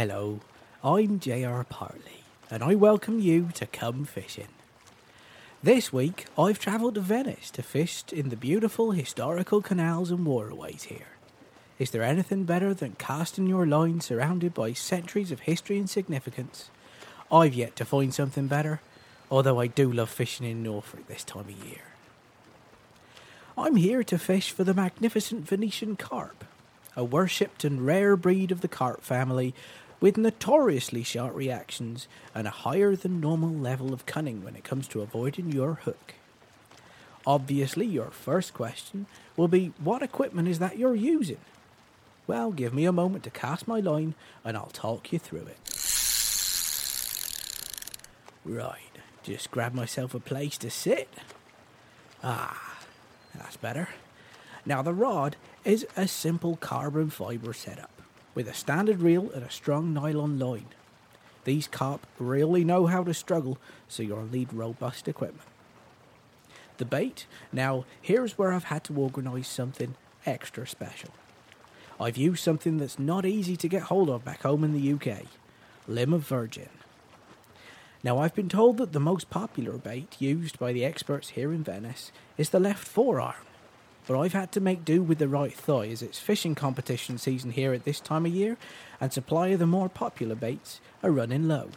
Hello, I'm J.R. Partley, and I welcome you to Come Fishing. This week, I've travelled to Venice to fish in the beautiful historical canals and waterways here. Is there anything better than casting your line surrounded by centuries of history and significance? I've yet to find something better, although I do love fishing in Norfolk this time of year. I'm here to fish for the magnificent Venetian carp, a worshipped and rare breed of the carp family with notoriously short reactions and a higher than normal level of cunning when it comes to avoiding your hook. Obviously, your first question will be what equipment is that you're using? Well, give me a moment to cast my line and I'll talk you through it. Right, just grab myself a place to sit. Ah, that's better. Now, the rod is a simple carbon fibre setup with a standard reel and a strong nylon line. These carp really know how to struggle, so you'll need robust equipment. The bait, now here's where I've had to organise something extra special. I've used something that's not easy to get hold of back home in the UK limb of virgin. Now, I've been told that the most popular bait used by the experts here in Venice is the left forearm, but I've had to make do with the right thigh as it's fishing competition season here at this time of year, and supply of the more popular baits are running low.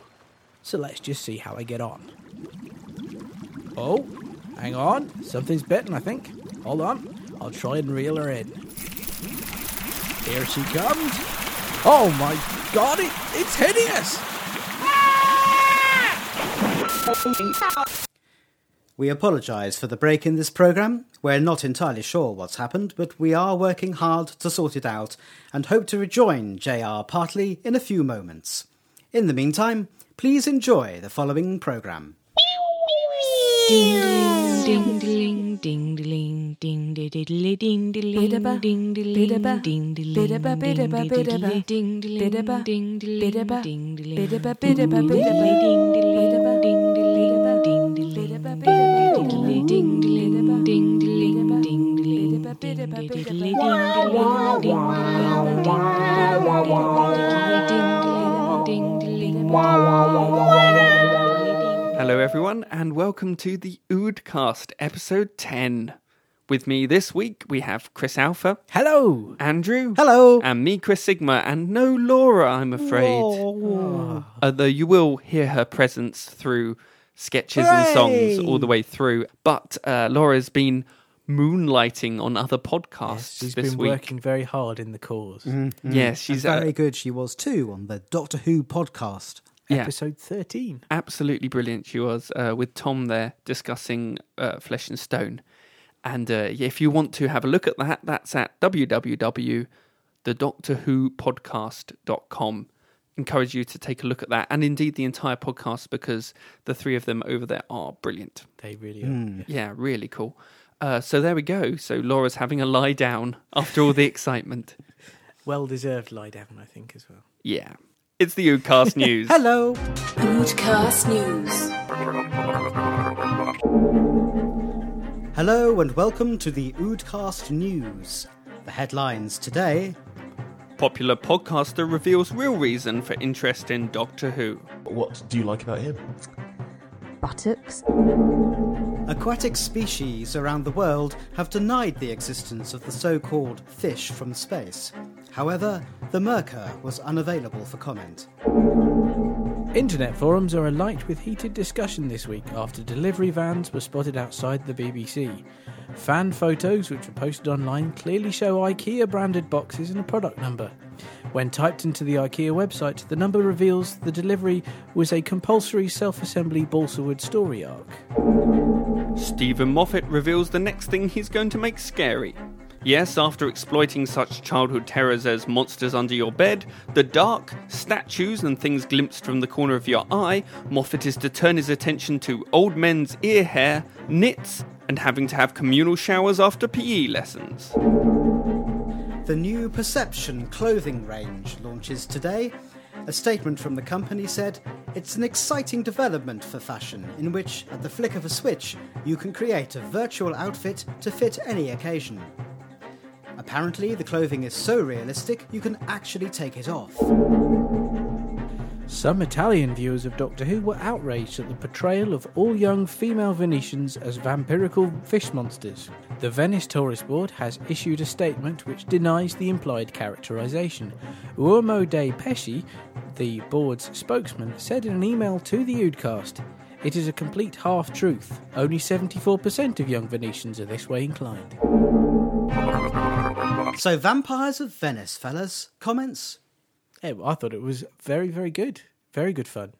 So let's just see how I get on. Oh, hang on, something's bitten, I think. Hold on, I'll try and reel her in. Here she comes. Oh my god, it, it's hideous! We apologise for the break in this programme. We're not entirely sure what's happened, but we are working hard to sort it out and hope to rejoin JR Partley in a few moments. In the meantime, please enjoy the following programme. Ding ding ding ding ding ding ding ding ding ding ding ding ding ding ding Hello, everyone, and welcome to the Oodcast, episode 10. With me this week, we have Chris Alpha, Hello! Andrew, Hello! and me, Chris Sigma, and no Laura, I'm afraid. Although you will hear her presence through sketches and songs all the way through. But uh, Laura's been moonlighting on other podcasts She's this been week. working very hard in the cause. Yes, she's She's very uh, good. She was too on the Doctor Who podcast. yeah, Episode 13. absolutely brilliant. She was uh, with Tom there discussing uh, Flesh and Stone. And uh, if you want to have a look at that, that's at www.thedoctorwhopodcast.com. Encourage you to take a look at that and indeed the entire podcast because the three of them over there are brilliant. They really are. Yeah, really cool. Uh, so there we go. So Laura's having a lie down after all the excitement. Well deserved lie down, I think, as well. Yeah. It's the Oodcast News. Hello! Podcast News. Hello and welcome to the Oodcast News. The headlines today Popular podcaster reveals real reason for interest in Doctor Who. What do you like about him? Buttocks, Aquatic species around the world have denied the existence of the so called fish from space. However, the Merkur was unavailable for comment. Internet forums are alight with heated discussion this week after delivery vans were spotted outside the BBC. Fan photos, which were posted online, clearly show IKEA branded boxes and a product number. When typed into the IKEA website, the number reveals the delivery was a compulsory self assembly balsa wood story arc. Steven Moffat reveals the next thing he's going to make scary. Yes, after exploiting such childhood terrors as monsters under your bed, the dark, statues, and things glimpsed from the corner of your eye, Moffat is to turn his attention to old men's ear hair, knits, and having to have communal showers after PE lessons. The new Perception clothing range launches today. A statement from the company said, It's an exciting development for fashion in which, at the flick of a switch, you can create a virtual outfit to fit any occasion. Apparently, the clothing is so realistic you can actually take it off. Some Italian viewers of Doctor Who were outraged at the portrayal of all young female Venetians as vampirical fish monsters. The Venice Tourist Board has issued a statement which denies the implied characterization. Uomo de Pesci, the board's spokesman, said in an email to the Oodcast, It is a complete half truth. Only 74% of young Venetians are this way inclined. So, Vampires of Venice, fellas. Comments? Yeah, I thought it was very, very good. Very good fun.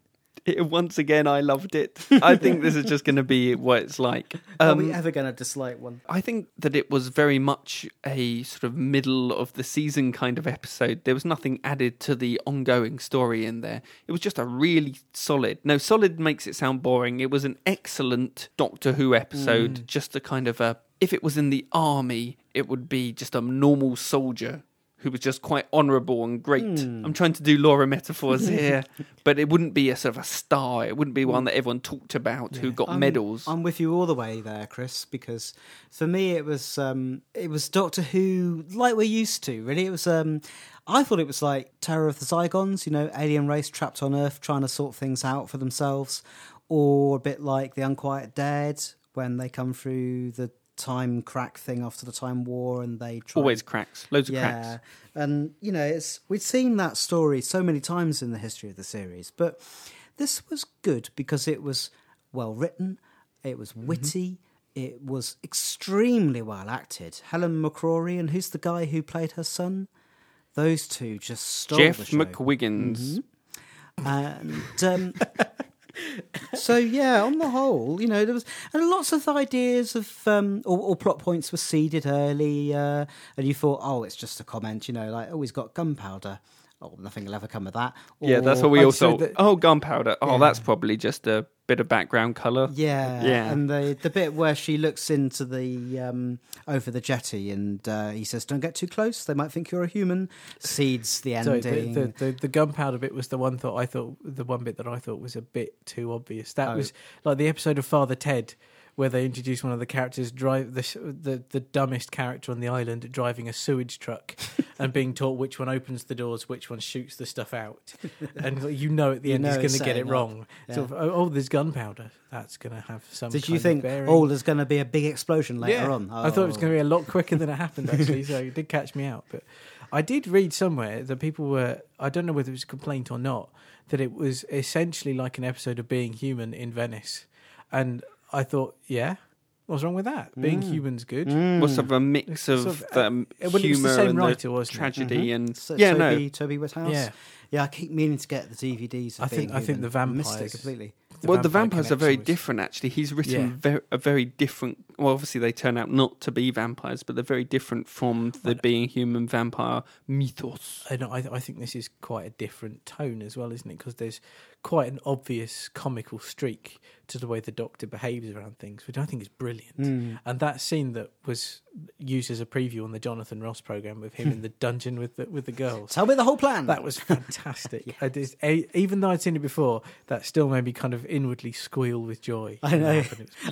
It, once again, I loved it. I think this is just going to be what it's like. Are we Um, ever going to dislike one? I think that it was very much a sort of middle of the season kind of episode. There was nothing added to the ongoing story in there. It was just a really solid. No, solid makes it sound boring. It was an excellent Doctor Who episode. Just a kind of a. If it was in the army, it would be just a normal soldier who was just quite honourable and great. I'm trying to do Laura metaphors here, but it wouldn't be a sort of a star. It wouldn't be one that everyone talked about who got I'm- medals. I'm with you all the way there, Chris, because for me it was um, it was Doctor Who like we're used to. Really, it was. Um, I thought it was like Terror of the Zygons, you know, alien race trapped on Earth trying to sort things out for themselves, or a bit like the Unquiet Dead when they come through the time crack thing after the time war and they try Always cracks. Loads of cracks. yeah, and you know, it's we've seen that story so many times in the history of the series, but this was good because it was well written, it was Mm-hmm. witty, it was extremely well acted. Helen McCrory and who's the guy who played her son? Those two just stole Jeff the show. McWiggins. and um, so yeah, on the whole, you know, there was and lots of ideas of um, or, or plot points were seeded early, uh, and you thought, oh, it's just a comment, you know, like oh, he's got gunpowder. Oh, nothing will ever come of that. Yeah, that's what we I'd all thought. Oh, gunpowder. Oh, Yeah. that's probably just a bit of background colour. Yeah, Yeah. and the the bit where she looks into the um, over the jetty, and uh, he says, "Don't get too close; they might think you're a human." Seeds the So ending. the, the, the, the gunpowder bit was the one thought I thought the one bit that I thought was a bit too obvious. That Oh. was like the episode of Father Ted where they introduce one of the characters drive the the the dumbest character on the island driving a sewage truck and being taught which one opens the doors, which one shoots the stuff out, and you know at the You end he's going to get it up. wrong. Yeah. Sort of, oh, oh, there's gunpowder. That's going to have some. Did you think, oh, there's going to be a big explosion later Yeah. on? I thought it was Oh. going to be a lot quicker than it happened, actually. so it did catch me out. But I did read somewhere that people were, I don't know whether it was a complaint or not, that it was essentially like an episode of Being Human in Venice. And I thought, yeah, what's wrong with that? Being Mm. Human's good. Was sort of a mix Sort of of, the uh, um, well, it was the humour same and writer, the wasn't it? tragedy and So, yeah, Toby, no. Toby Whithouse. Yeah. yeah. I keep meaning to get the DVDs. Of I think- Being I think the I missed it vampires- completely. well, the vampire vampires are very was- different. Actually, he's written Yeah. ver- a very different. Well, obviously they turn out not to be vampires, but they're very different from the being human vampire mythos. And I, I think this is quite a different tone as well, isn't it? Because there's quite an obvious comical streak to the way the Doctor behaves around things, which I think is brilliant. Mm. And that scene that was used as a preview on the Jonathan Ross program with him in the dungeon with the with the girls. Tell me the whole plan. That was fantastic. I just- a- even though I'd seen it before, that still made me kind of inwardly squeal with joy. I know.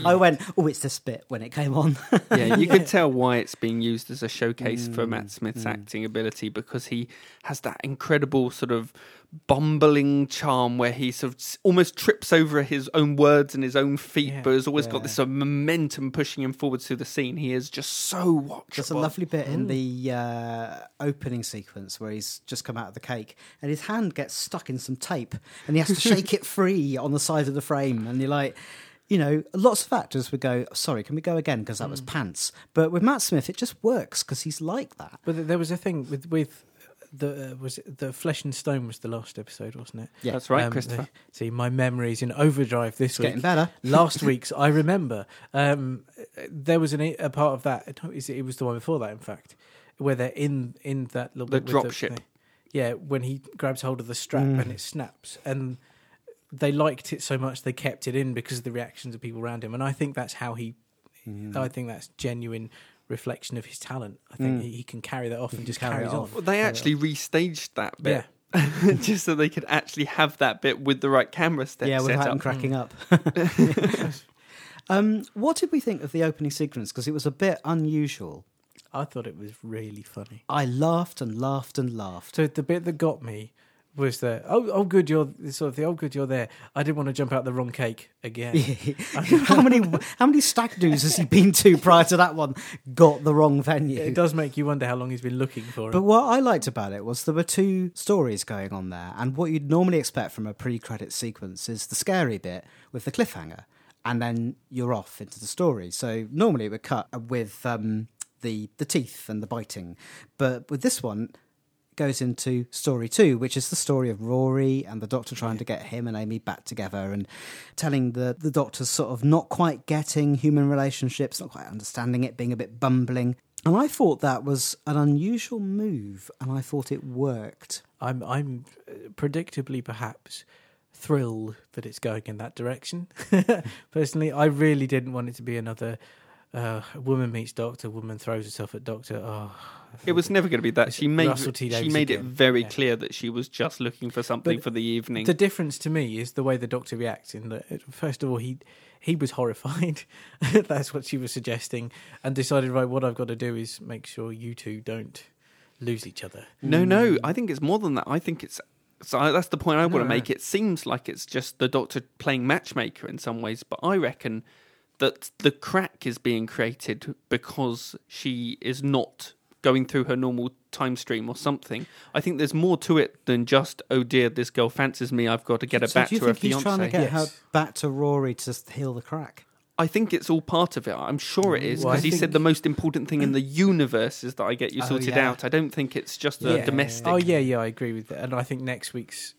I went, oh, it's the spit when it came on. yeah, you could tell why it's being used as a showcase for Mm, Matt Smith's acting ability because he has that incredible sort of bumbling charm where he sort of almost trips over his own words and his own feet, Yeah, but has always yeah. got this sort of momentum pushing him forwards through the scene. He is just so watchable. There's a lovely bit in the uh, opening sequence where he's just come out of the cake and his hand gets stuck in some tape and he has to shake it free on the side of the frame. And you're like, you know, lots of actors would go, sorry, can we go again? Because that was pants. But with Matt Smith, it just works because he's like that. But there was a thing with with the uh, was it the Flesh and Stone was the last episode, wasn't it? Yeah. That's right, Um, Christopher. the- see, my memory's in overdrive this week. Getting better. Last week's, I remember. Um, there was an, a part of that. It, it was the one before that, in fact, where they're in in that little The bit with drop ship. thing. Yeah, when he grabs hold of the strap Mm. and it snaps, and they liked it so much they kept it in because of the reactions of people around him, and I think that's how he. Mm. I think that's genuine reflection of his talent. I think Mm. he, he can carry that off and just carry carries it on. Well, they actually restaged that bit. Yeah. just so they could actually have that bit with the right camera step yeah, set without up. him cracking up. um, what did we think of the opening sequence? Because it was a bit unusual. I thought it was really funny. I laughed and laughed and laughed. So the bit that got me was there. oh oh good you're sort of the oh good you're there. I didn't want to jump out the wrong cake again. how many how many stag do's has he been to prior to that one? Got the wrong venue. It does make you wonder how long he's been looking for him. But what I liked about it was there were two stories going on there, and what you'd normally expect from a pre-credit sequence is the scary bit with the cliffhanger, and then you're off into the story. So normally it would cut with um, the the teeth and the biting, but with this one. Goes into story two, which is the story of Rory and the doctor trying to get him and Amy back together, and telling the the doctor's sort of not quite getting human relationships, not quite understanding it, being a bit bumbling. And I thought that was an unusual move, and I thought it worked. I'm I'm uh, predictably perhaps thrilled that it's going in that direction. Personally, I really didn't want it to be another uh, woman meets doctor, woman throws herself at doctor. Oh, It was never going to be that. She made Russell T. she made it again. very Yeah. clear that she was just looking for something But for the evening. the difference to me is the way the doctor reacts. In that, first of all, he he was horrified. That's what she was suggesting, and decided right. What I've got to do is make sure you two don't lose each other. No, no. Mm. I think it's more than that. I think it's. So I- that's the point I want to make. It seems like it's just the Doctor playing matchmaker in some ways, but I reckon that the crack is being created because she is not going through her normal time stream or something. I think there's more to it than just, oh dear, this girl fancies me. I've got to get her so back do you to her think he's fiance. trying to get Yes. her back to Rory to s- heal the crack? I think it's all part of it. I'm sure it is mm, Well, I because he said the most important thing in the universe is that I get you Oh, sorted yeah. out. I don't think it's just a Yeah. domestic. Oh yeah, yeah, I agree with that, and I think next week's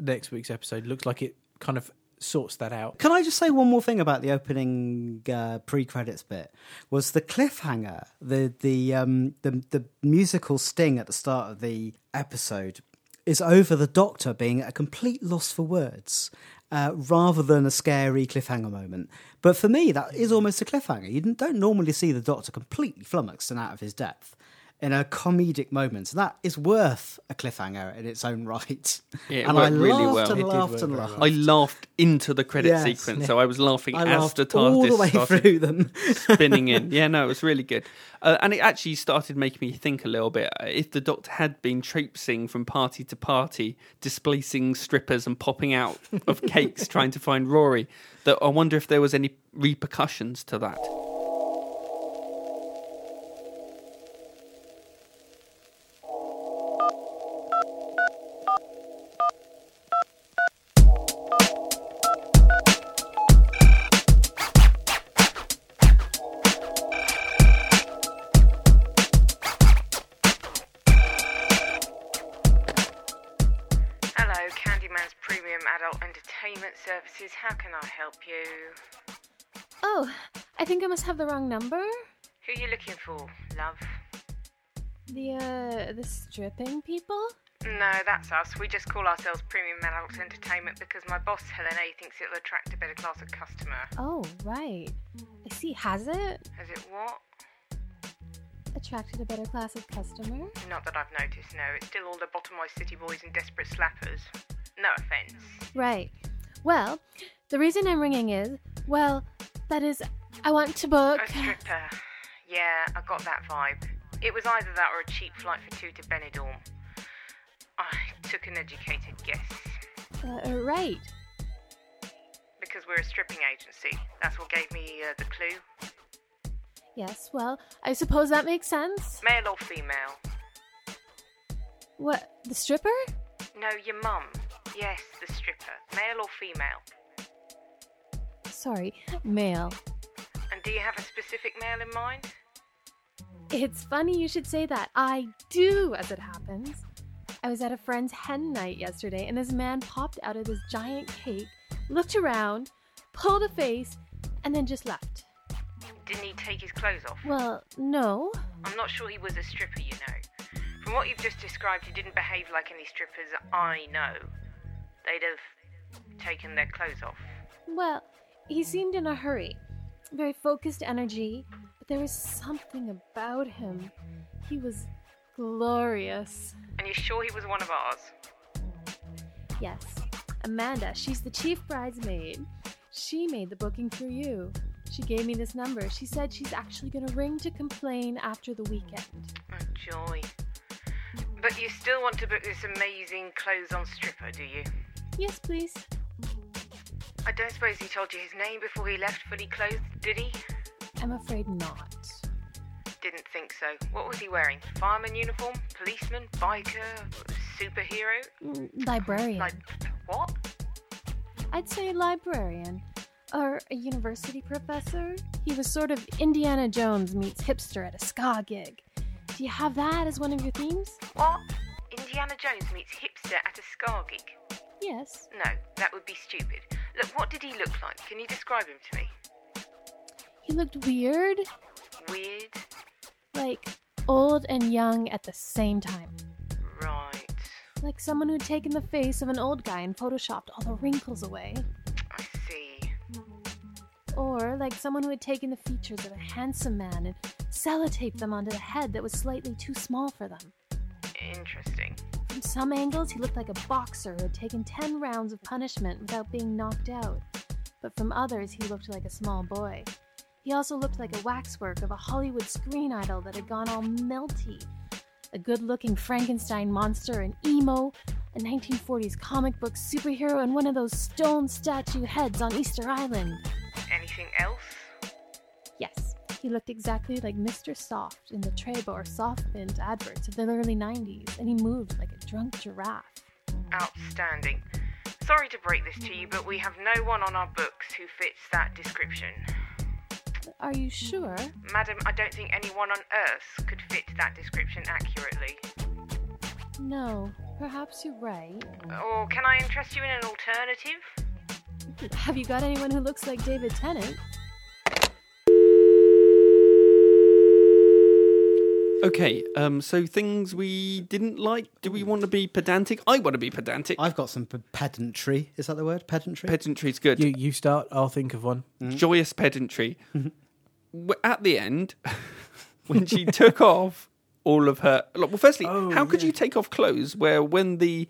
next week's episode looks like it kind of sorts that out. Can I just say one more thing about the opening uh, pre-credits bit? Was the cliffhanger, the the um, the the musical sting at the start of the episode is over the Doctor being at a complete loss for words, uh, rather than a scary cliffhanger moment. But for me, that is almost a cliffhanger. You don't normally see the Doctor completely flummoxed and out of his depth. In a comedic moment, so that is worth a cliffhanger in its own right. Yeah, it and I worked really laughed well. and laughed and laughed. I laughed into the credit Yes. sequence, so I was laughing I as the all the way through them. spinning in. Yeah, no, it was really good, uh, and it actually started making me think a little bit. Uh, If the Doctor had been traipsing from party to party, displacing strippers and popping out of cakes trying to find Rory, that I wonder if there was any repercussions to that. You? Oh, I think I must have the wrong number. Who are you looking for, love? The uh the stripping people? No, that's us. We just call ourselves Premium Adult Entertainment because my boss, Helen A, thinks it'll attract a better class of customer. Oh, right. I see. Has it Has it what? attracted a better class of customer? Not that I've noticed, no. It's still all the bottomized city boys and desperate slappers. No offence. Right. Well, the reason I'm ringing is, well, that is, I want to book. A stripper. Yeah, I got that vibe. It was either that or a cheap flight for two to Benidorm. I took an educated guess. Uh, right. Because we're a stripping agency. That's what gave me uh, the clue. Yes. Well, I suppose that makes sense. Male or female? What? The stripper? No, your mum. Yes, the stripper. Male or female? Sorry, male. And do you have a specific male in mind? It's funny you should say that. I do, as it happens. I was at a friend's hen night yesterday, and this man popped out of this giant cake, looked around, pulled a face, and then just left. Didn't he take his clothes off? Well, no. I'm not sure he was a stripper, you know. From what you've just described, he didn't behave like any strippers I know. They'd have taken their clothes off. Well, he seemed in a hurry. Very focused energy, but there was something about him. He was glorious. And you're sure he was one of ours? Yes, Amanda, she's the chief bridesmaid. She made the booking through you. She gave me this number. She said she's actually going to ring to complain after the weekend. Oh, joy. But you still want to book this amazing clothes on stripper, do you? Yes, please. I don't suppose he told you his name before he left fully clothed, did he? I'm afraid not. Didn't think so. What was he wearing? Fireman uniform? Policeman? Biker? Superhero? Mm, Librarian. Like, what? I'd say librarian. Or a university professor. He was sort of Indiana Jones meets hipster at a ska gig. Do you have that as one of your themes? What? Indiana Jones meets hipster at a ska gig? Yes. No, that would be stupid. Look, what did he look like? Can you describe him to me? He looked weird, Weird? like old and young at the same time. Right. Like someone who'd taken the face of an old guy and photoshopped all the wrinkles away. I see. Or like someone who had taken the features of a handsome man and sellotaped them onto the head that was slightly too small for them. Interesting. From some angles, he looked like a boxer who had taken 10 rounds of punishment without being knocked out. But from others, he looked like a small boy. He also looked like a waxwork of a Hollywood screen idol that had gone all melty. A good looking Frankenstein monster, an emo, a 1940s comic book superhero, and one of those stone statue heads on Easter Island. Anything else? Yes, he looked exactly like Mr. Soft in the Trebor soft mint adverts of the early 90s, and he moved like a drunk giraffe. Outstanding. Sorry to break this to you, but we have no one on our books who fits that description. Are you sure? Madam, I don't think anyone on Earth could fit that description accurately. No, perhaps you're right. Or can I interest you in an alternative? Have you got anyone who looks like David Tennant? Okay, um, so things we didn't like. Do we want to be pedantic? I want to be pedantic. I've got some p- pedantry. Is that the word? Pedantry? Pedantry's good. You, you start, I'll think of one. Mm-hmm. Joyous pedantry. Mm-hmm. W- At the end, when she took off all of her. Look, well, firstly, Oh, how could yeah. you take off clothes where when the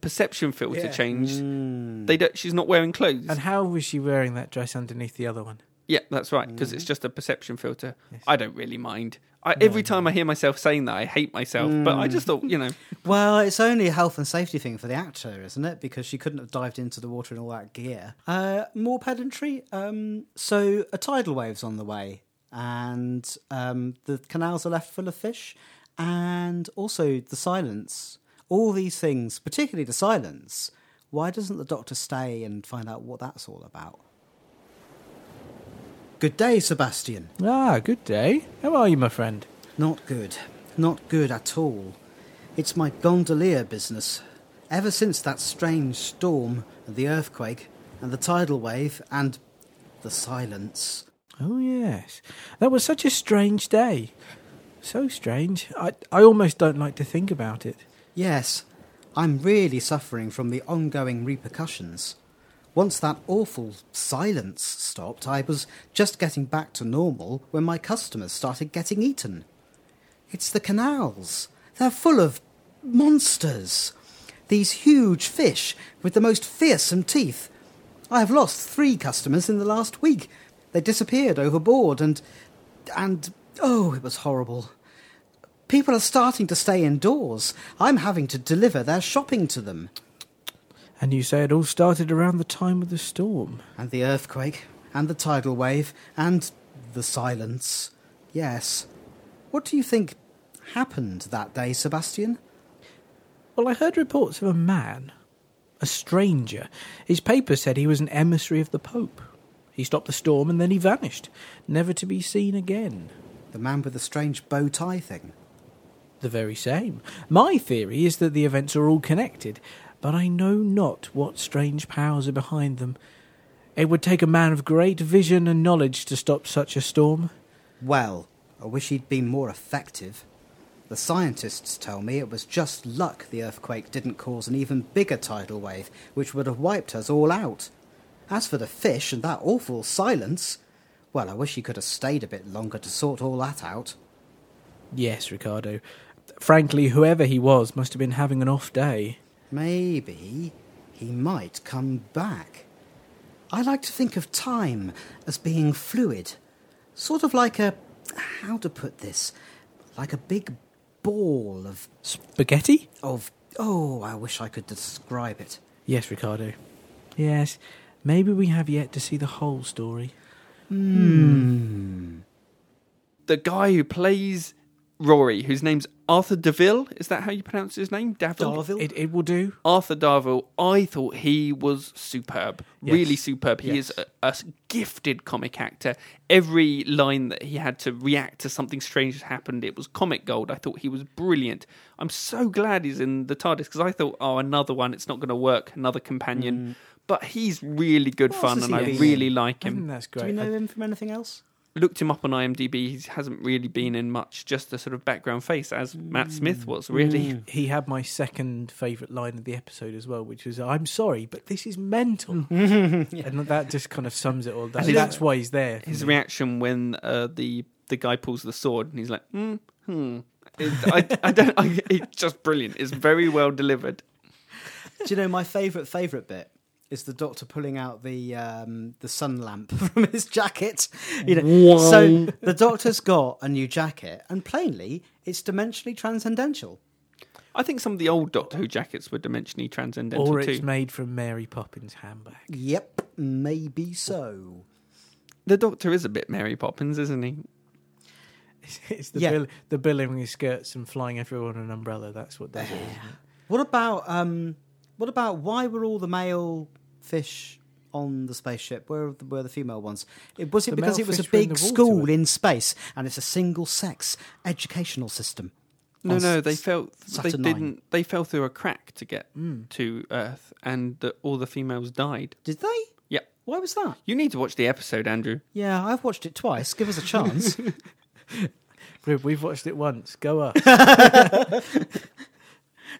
perception filter Yeah. changed, mm. they don't, she's not wearing clothes? And how was she wearing that dress underneath the other one? Yeah, that's right, because it's mm. just a perception filter. I don't really mind. I, every time I hear myself saying that, I hate myself. But I just thought, you know, Well, it's only a health and safety thing for the actor, isn't it? Because she couldn't have dived into the water in all that gear. Uh, more pedantry. Um, so a tidal wave's on the way, and um, the canals are left full of fish, and also the silence. All these things, particularly the silence. Why doesn't the doctor stay and find out what that's all about? Good day, Sebastian. Ah, good day. How are you, my friend? Not good. Not good at all. It's my gondolier business. Ever since that strange storm, and the earthquake, and the tidal wave, and the silence. Oh, yes. That was such a strange day. So strange. I, I almost don't like to think about it. Yes, I'm really suffering from the ongoing repercussions. Once that awful silence stopped, I was just getting back to normal when my customers started getting eaten. It's the canals. They're full of monsters. These huge fish with the most fearsome teeth. I have lost three customers in the last week. They disappeared overboard and. and. oh, it was horrible. People are starting to stay indoors. I'm having to deliver their shopping to them. And you say it all started around the time of the storm. And the earthquake, and the tidal wave, and the silence. Yes. What do you think happened that day, Sebastian? Well, I heard reports of a man, a stranger. His paper said he was an emissary of the Pope. He stopped the storm and then he vanished, never to be seen again. The man with the strange bow tie thing. The very same. My theory is that the events are all connected, but I know not what strange powers are behind them. It would take a man of great vision and knowledge to stop such a storm. Well, I wish he'd been more effective. The scientists tell me it was just luck the earthquake didn't cause an even bigger tidal wave, which would have wiped us all out. As for the fish and that awful silence, well, I wish he could have stayed a bit longer to sort all that out. Yes, Ricardo. Frankly, whoever he was must have been having an off day. Maybe he might come back. I like to think of time as being fluid. Sort of like a. how to put this? Like a big ball of Spaghetti? of oh, I wish I could describe it. Yes, Ricardo. Yes. Maybe we have yet to see the whole story. Hmm. The guy who plays Rory, whose name's Arthur Deville, is that how you pronounce his name? Daville? Darville. It, it will do. Arthur Darvill, I thought he was superb, Yes. really superb. He Yes. is a, a gifted comic actor. Every line that he had to react to something strange that happened, it was comic gold. I thought he was brilliant. I'm so glad he's in the TARDIS because I thought, oh, another one, it's not going to work, another companion. Mm. But he's really good What fun, else and has I he been really in? like I think him. that's Do great. we know I- him from anything else? Looked him up on IMDb. He hasn't really been in much, just a sort of background face, as Matt Smith was. Really, he had my second favourite line of the episode as well, which was, I'm sorry, but this is mental. Mm. And that just kind of sums it all. That, his- that's why he's there. his reaction when uh, the the guy pulls the sword and he's like, hmm, hmm. It, I, I don't. I, it's just brilliant. It's very well delivered. Do you know my favourite favourite bit is the Doctor pulling out the um, the sun lamp from his jacket. You know, so the Doctor's got a new jacket, and plainly it's dimensionally transcendental. I think some of the old Doctor Who jackets were dimensionally transcendental Or too. it's made from Mary Poppins' handbag. Yep, maybe so. the Doctor is a bit Mary Poppins, isn't he? It's, it's the, Yeah. bill, the billowing his skirts and flying everyone an umbrella. That's what does it, isn't it? What about um, what about why were all the male fish on the spaceship? Where were the female ones? It was it The because it was a were in big school in space and it's a single sex educational system. No, no, they fell. They Saturn didn't. They fell through a crack to get Hmm. to Earth, and the, all the females died. Did they? Yeah. Why was that? You need to watch the episode, Andrew. Yeah, I've watched it twice. Give us a chance. Rib, We've watched it once. Go up.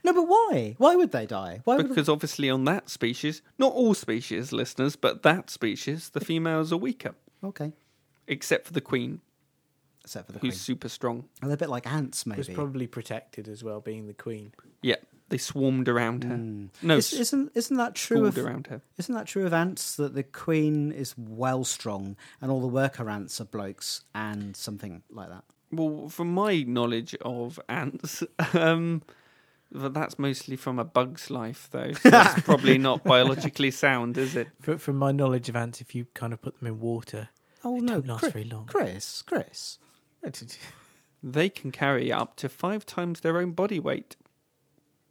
no, but why? Why would they die? Why would Because obviously, on that species, not all species, listeners, but that species, the females are weaker, Okay, except for the queen, except for the queen. who's super strong. Are they a bit like ants, maybe? was probably protected as well, being the queen. Yeah, they swarmed around her. No, Hmm. Is, isn't isn't that true schooled of around her. isn't that true of ants that the queen is well strong and all the worker ants are blokes and something like that? Well, from my knowledge of ants, um, but that's mostly from a bug's life, though. So that's probably not biologically sound, is it? Fr- From my knowledge of ants, if you kind of put them in water, Oh They no, don't last Chris, very long. Chris, Chris. They can carry up to five times their own body weight.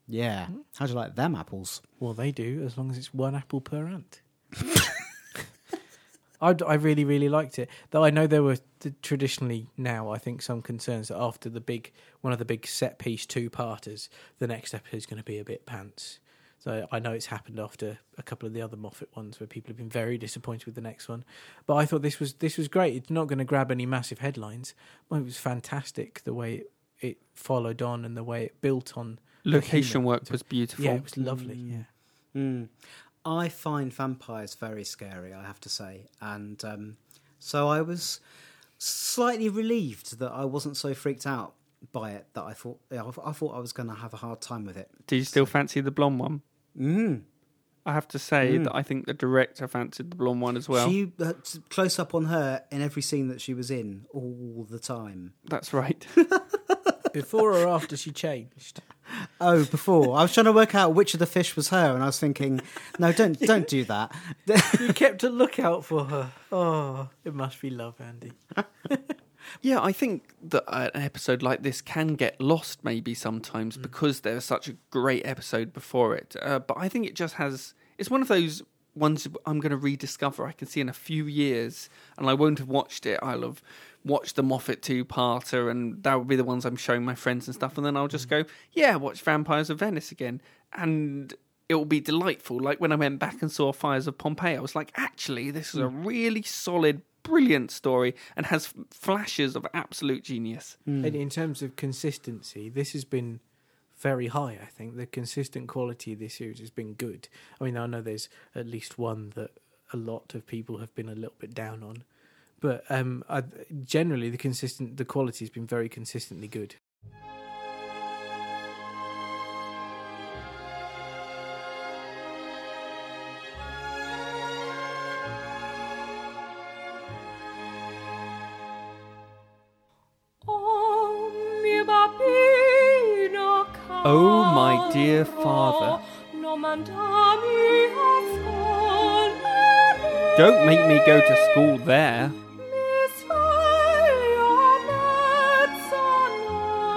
Yeah. How do you like them apples? well, they do as long as it's one apple per ant. I, I really, really liked it. Though I know there were t- traditionally now, I think, some concerns that after the big one of the big set piece two parters, the next episode is going to be a bit pants. So I know it's happened after a couple of the other Moffat ones where people have been very disappointed with the next one. But I thought this was this was great. It's not going to grab any massive headlines. Well, it was fantastic the way it, it followed on and the way it built on Location work was beautiful. Yeah, it was lovely. Yeah. Mm. I find vampires very scary, I have to say, and um, so I was slightly relieved that I wasn't so freaked out by it that I thought I I thought I was going to have a hard time with it. Do you still fancy the blonde one? Mm. I have to say that I think the director fancied the blonde one as well. she uh, t- close up on her in every scene that she was in all the time. That's right. Before or after she changed? Oh, before I was trying to work out which of the fish was her, and I was thinking, no, don't don't do that. You kept a lookout for her. Oh, it must be love, Andy. Yeah, I think that an episode like this can get lost maybe sometimes because there's such a great episode before it. Uh, but I think it just has. It's one of those ones I'm going to rediscover. I can see in a few years, and I won't have watched it. I'll have watched the Moffat two-parter, and that would be the ones I'm showing my friends and stuff. And then I'll just mm. go, yeah, watch Vampires of Venice again, and it will be delightful. Like when I went back and saw Fires of Pompeii, I was like, actually, this is a mm. really solid. Brilliant story and has flashes of absolute genius. Mm. And in terms of consistency, this has been very high. I think the consistent quality of this series has been good. I mean, I know there's at least one that a lot of people have been a little bit down on, but um, I, generally the consistent the quality has been very consistently good. Oh, my dear father. Don't make me go to school there.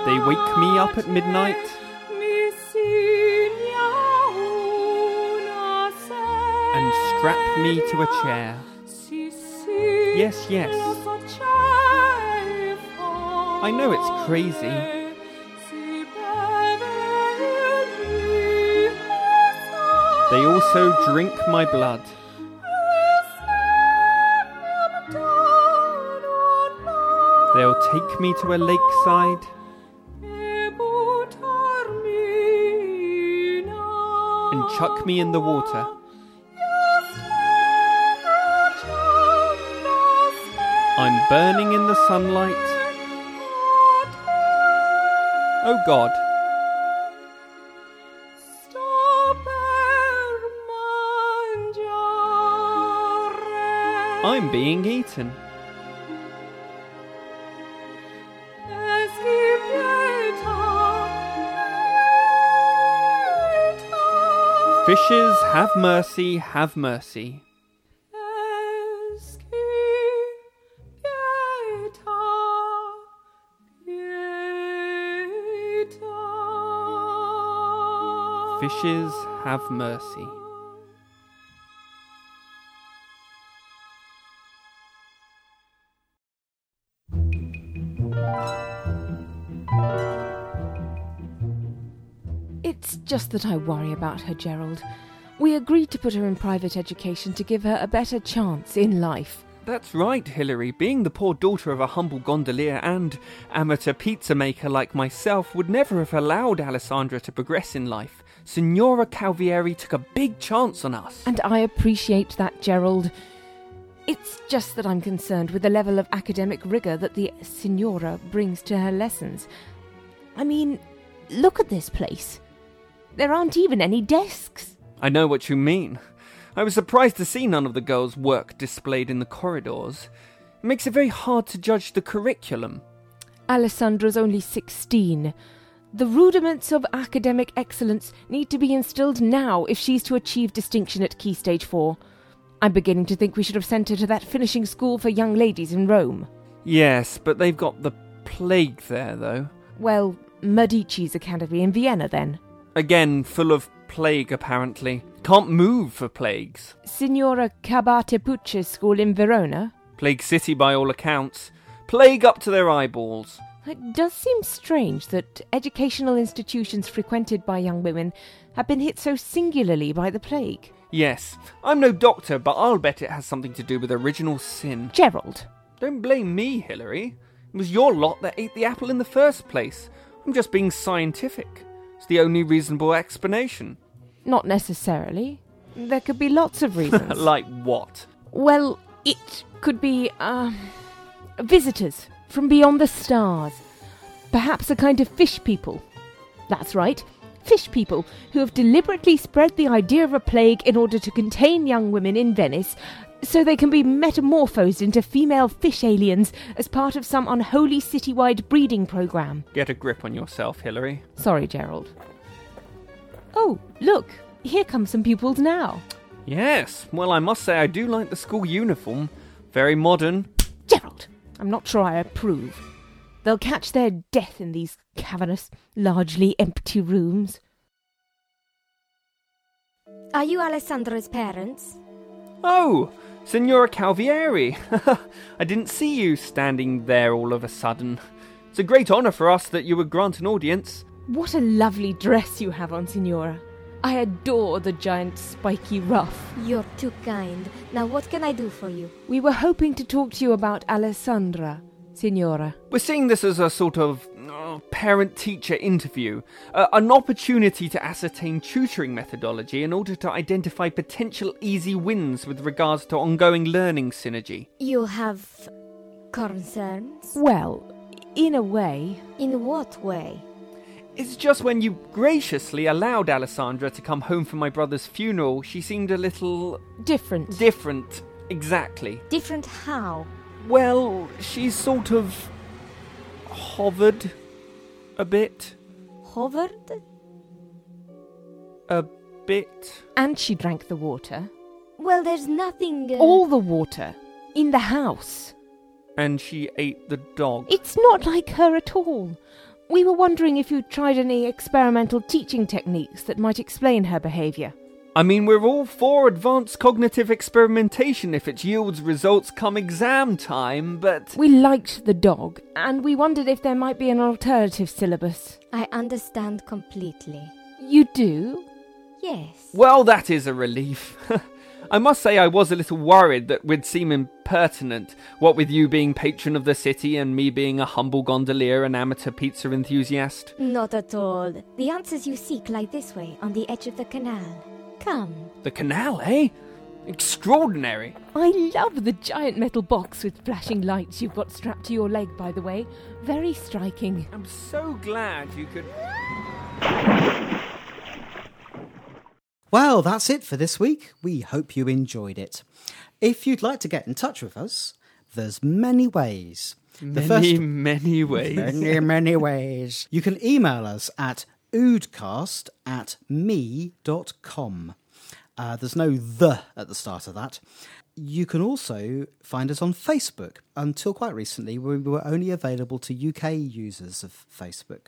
They wake me up at midnight. And strap me to a chair. Yes, yes. I know it's crazy. They also drink my blood. They'll take me to a lakeside. Chuck me in the water. I'm burning in the sunlight. Oh God. I'm being eaten. Fishes, have mercy, have mercy. Fishes, have mercy. Just that I worry about her, Gerald. We agreed to put her in private education to give her a better chance in life. That's right, Hilary. Being the poor daughter of a humble gondolier and amateur pizza maker like myself would never have allowed Alessandra to progress in life. Signora Calvierri took a big chance on us. And I appreciate that, Gerald. It's just that I'm concerned with the level of academic rigour that the Signora brings to her lessons. I mean, look at this place. There aren't even any desks. I know what you mean. I was surprised to see none of the girls' work displayed in the corridors. It makes it very hard to judge the curriculum. Alessandra's only 16. The rudiments of academic excellence need to be instilled now if she's to achieve distinction at Key Stage 4. I'm beginning to think we should have sent her to that finishing school for young ladies in Rome. Yes, but they've got the plague there, though. Well, Medici's Academy in Vienna, then. Again, full of plague, apparently. Can't move for plagues. Signora Cabatepucci's school in Verona? Plague City, by all accounts. Plague up to their eyeballs. It does seem strange that educational institutions frequented by young women have been hit so singularly by the plague. Yes, I'm no doctor, but I'll bet it has something to do with original sin. Gerald. Don't blame me, Hilary. It was your lot that ate the apple in the first place. I'm just being scientific. It's the only reasonable explanation. Not necessarily. There could be lots of reasons. like what? Well, it could be, um, visitors from beyond the stars. Perhaps a kind of fish people. That's right, fish people who have deliberately spread the idea of a plague in order to contain young women in Venice so they can be metamorphosed into female fish aliens as part of some unholy citywide breeding program. Get a grip on yourself, Hilary. Sorry, Gerald. Oh, look, here come some pupils now. Yes, well, I must say I do like the school uniform. Very modern. Gerald, I'm not sure I approve. They'll catch their death in these cavernous, largely empty rooms. Are you Alessandra's parents? Oh, Signora Calvierri. I didn't see you standing there all of a sudden. It's a great honour for us that you would grant an audience. What a lovely dress you have on, Signora. I adore the giant spiky ruff. You're too kind. Now, what can I do for you? We were hoping to talk to you about Alessandra, Signora. We're seeing this as a sort of uh, parent teacher interview, uh, an opportunity to ascertain tutoring methodology in order to identify potential easy wins with regards to ongoing learning synergy. You have concerns? Well, in a way. In what way? It's just when you graciously allowed Alessandra to come home for my brother's funeral, she seemed a little. Different. Different, exactly. Different how? Well, she sort of. hovered a bit. Hovered? A bit. And she drank the water. Well, there's nothing. Uh... All the water. In the house. And she ate the dog. It's not like her at all. We were wondering if you'd tried any experimental teaching techniques that might explain her behaviour. I mean, we're all for advanced cognitive experimentation if it yields results come exam time, but. We liked the dog, and we wondered if there might be an alternative syllabus. I understand completely. You do? Yes. Well, that is a relief. I must say I was a little worried that we'd seem impertinent, what with you being patron of the city and me being a humble gondolier and amateur pizza enthusiast. Not at all. The answers you seek lie this way, on the edge of the canal. Come. The canal, eh? Extraordinary. I love the giant metal box with flashing lights you've got strapped to your leg, by the way. Very striking. I'm so glad you could. Well, that's it for this week. We hope you enjoyed it. If you'd like to get in touch with us, there's many ways. The many, first... many ways. Many, many ways. You can email us at oodcast at me.com. Uh, there's no the at the start of that. You can also find us on Facebook. Until quite recently, we were only available to UK users of Facebook.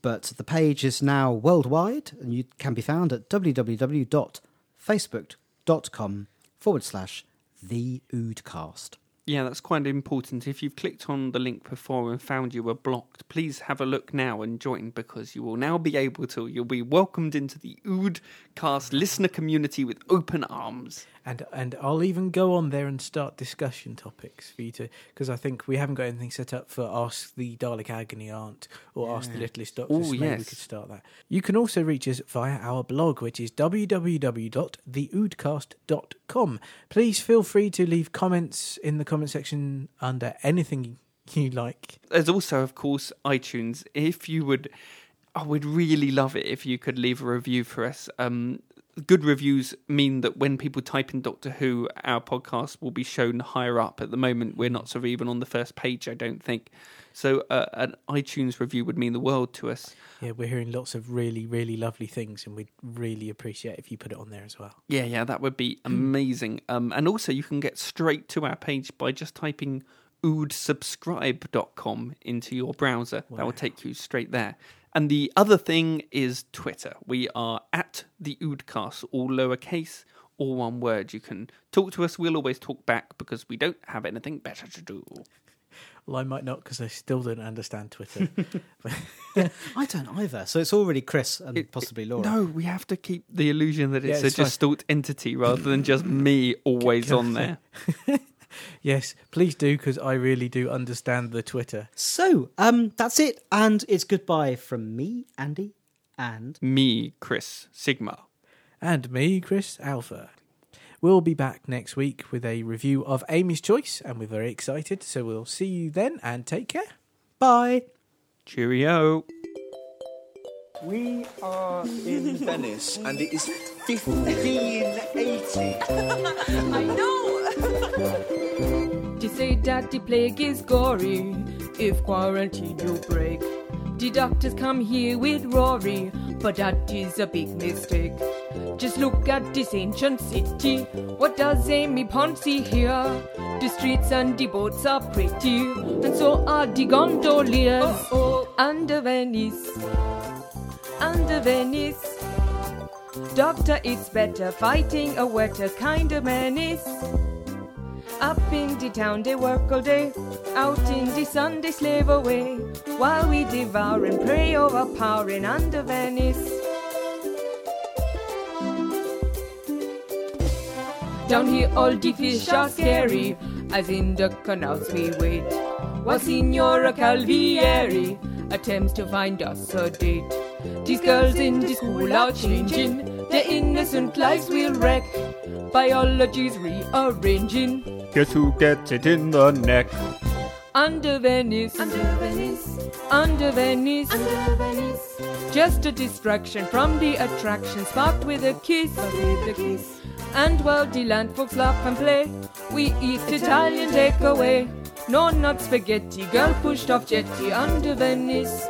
But the page is now worldwide and you can be found at www.facebook.com forward slash the Oodcast. Yeah, that's quite important. If you've clicked on the link before and found you were blocked, please have a look now and join because you will now be able to. You'll be welcomed into the Oodcast listener community with open arms and and I'll even go on there and start discussion topics for you to because I think we haven't got anything set up for Ask the Dalek Agony Aunt or yeah. Ask the Littlest Doctor. Oh, so yes. we could start that. You can also reach us via our blog, which is www.theoodcast.com. Please feel free to leave comments in the comment section under anything you like. There's also, of course, iTunes. If you would. I would really love it if you could leave a review for us. Um, good reviews mean that when people type in Doctor Who, our podcast will be shown higher up. At the moment, we're not sort of even on the first page, I don't think. So uh, an iTunes review would mean the world to us. Yeah, we're hearing lots of really, really lovely things, and we'd really appreciate if you put it on there as well. Yeah, yeah, that would be amazing. Um, and also, you can get straight to our page by just typing oodsubscribe.com into your browser. Wow. That will take you straight there. And the other thing is Twitter. We are at the Oodcast, all lowercase, all one word. You can talk to us. We'll always talk back because we don't have anything better to do. Well, I might not because I still don't understand Twitter. I don't either. So it's already Chris and it, possibly Laura. no, we have to keep the illusion that it's, yeah, it's a gestalt entity rather than just me always on there. Yes, please do because I really do understand the Twitter. So, um, that's it, and it's goodbye from me, Andy, and me, Chris Sigma, and me, Chris Alpha. We'll be back next week with a review of Amy's Choice, and we're very excited. So we'll see you then, and take care. Bye. Cheerio. We are in Venice, and it is 1580. I know. They say that the plague is gory if quarantine you break. The doctors come here with Rory, but that is a big mistake. Just look at this ancient city. What does Amy Pond see here? The streets and the boats are pretty, and so are the gondoliers. Oh, oh. Under Venice, under Venice. Doctor, it's better fighting a wetter kind of menace. Up in the town they work all day, out in the sun they slave away, while we devour and pray overpowering under Venice. Down here all the fish are scary, as in the canals we wait, while Signora Calvierri attempts to find us a date. These girls in the school are changing, their innocent lives will wreck. Biology's rearranging. Guess who gets it in the neck? Under Venice, under Venice, under Venice, under Venice. Just a distraction from the attraction, sparked with a kiss, with a kiss. And while the land folks laugh and play, we eat Italian takeaway. No, not spaghetti, girl pushed off jetty under Venice.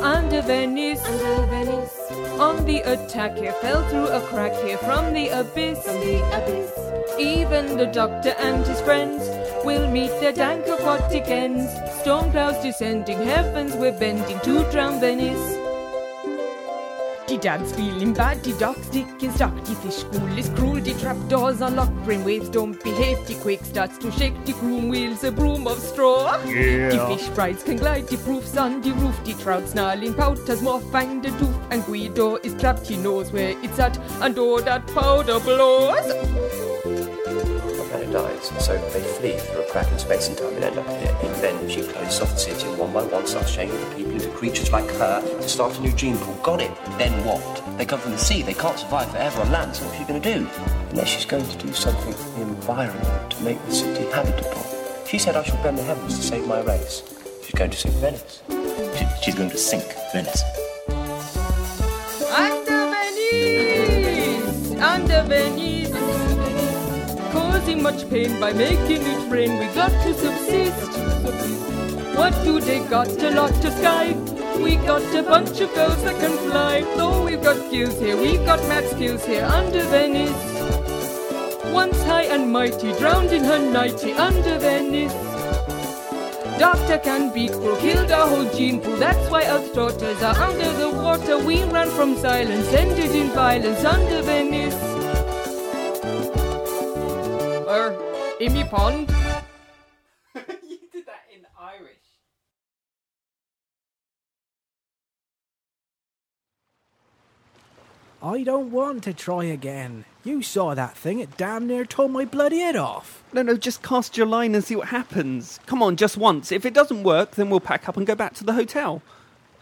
Under Venice. Under Venice. On the attack here, fell through a crack here from the abyss. From the abyss. Even the doctor and his friends will meet their dank aquatic ends. Storm clouds descending, heavens we're bending to drown Venice. The dad's feeling bad, the dog's dick is stuck, the fish school is cruel, the trapdoors are locked, brain waves don't behave, the quake starts to shake, the groom wheels a broom of straw. Yeah. The fish brides can glide, the proofs on the roof, the trout snarling pout has more fang the tooth, and Guido is trapped, he knows where it's at, and oh that powder blows. When it dies, so they flee through a crack in space and time and end up here. And then she closes off the city and one by one starts changing the people into creatures like her to start a new gene pool. Got it? Then what? They come from the sea, they can't survive forever on land, so what are you going to do? Unless she's going to do something for the environment to make the city habitable. She said I shall bend the heavens to save my race. She's going to sink Venice. She, she's going to sink Venice. Under Venice! Under Venice! Causing much pain by making it rain, we got to subsist. What do they got? A lot of sky. We got a bunch of girls that can fly. Though we've got skills here, we've got mad skills here under Venice. Once high and mighty, drowned in her nighty under Venice. Doctor can be cruel, killed our whole gene pool. That's why our daughters are under the water. We ran from silence, ended in violence under Venice. Er, Amy Pond. you did that in Irish. I don't want to try again. You saw that thing, it damn near tore my bloody head off. No, no, just cast your line and see what happens. Come on, just once. If it doesn't work, then we'll pack up and go back to the hotel.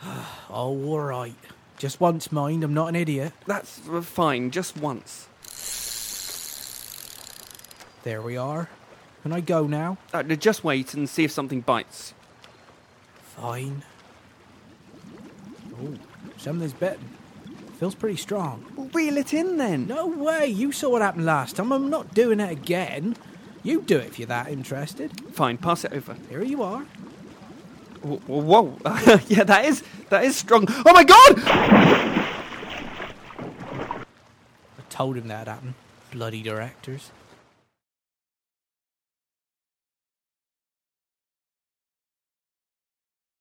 Oh, alright. Just once, mind, I'm not an idiot. That's uh, fine, just once. There we are. Can I go now? Uh, just wait and see if something bites. Fine. Oh, something's bitten. Feels pretty strong. Well, reel it in then. No way! You saw what happened last time. I'm not doing it again. You do it if you're that interested. Fine, pass it over. Here you are. Whoa, whoa. yeah, that is that is strong. Oh my god! I told him that happened. Bloody directors.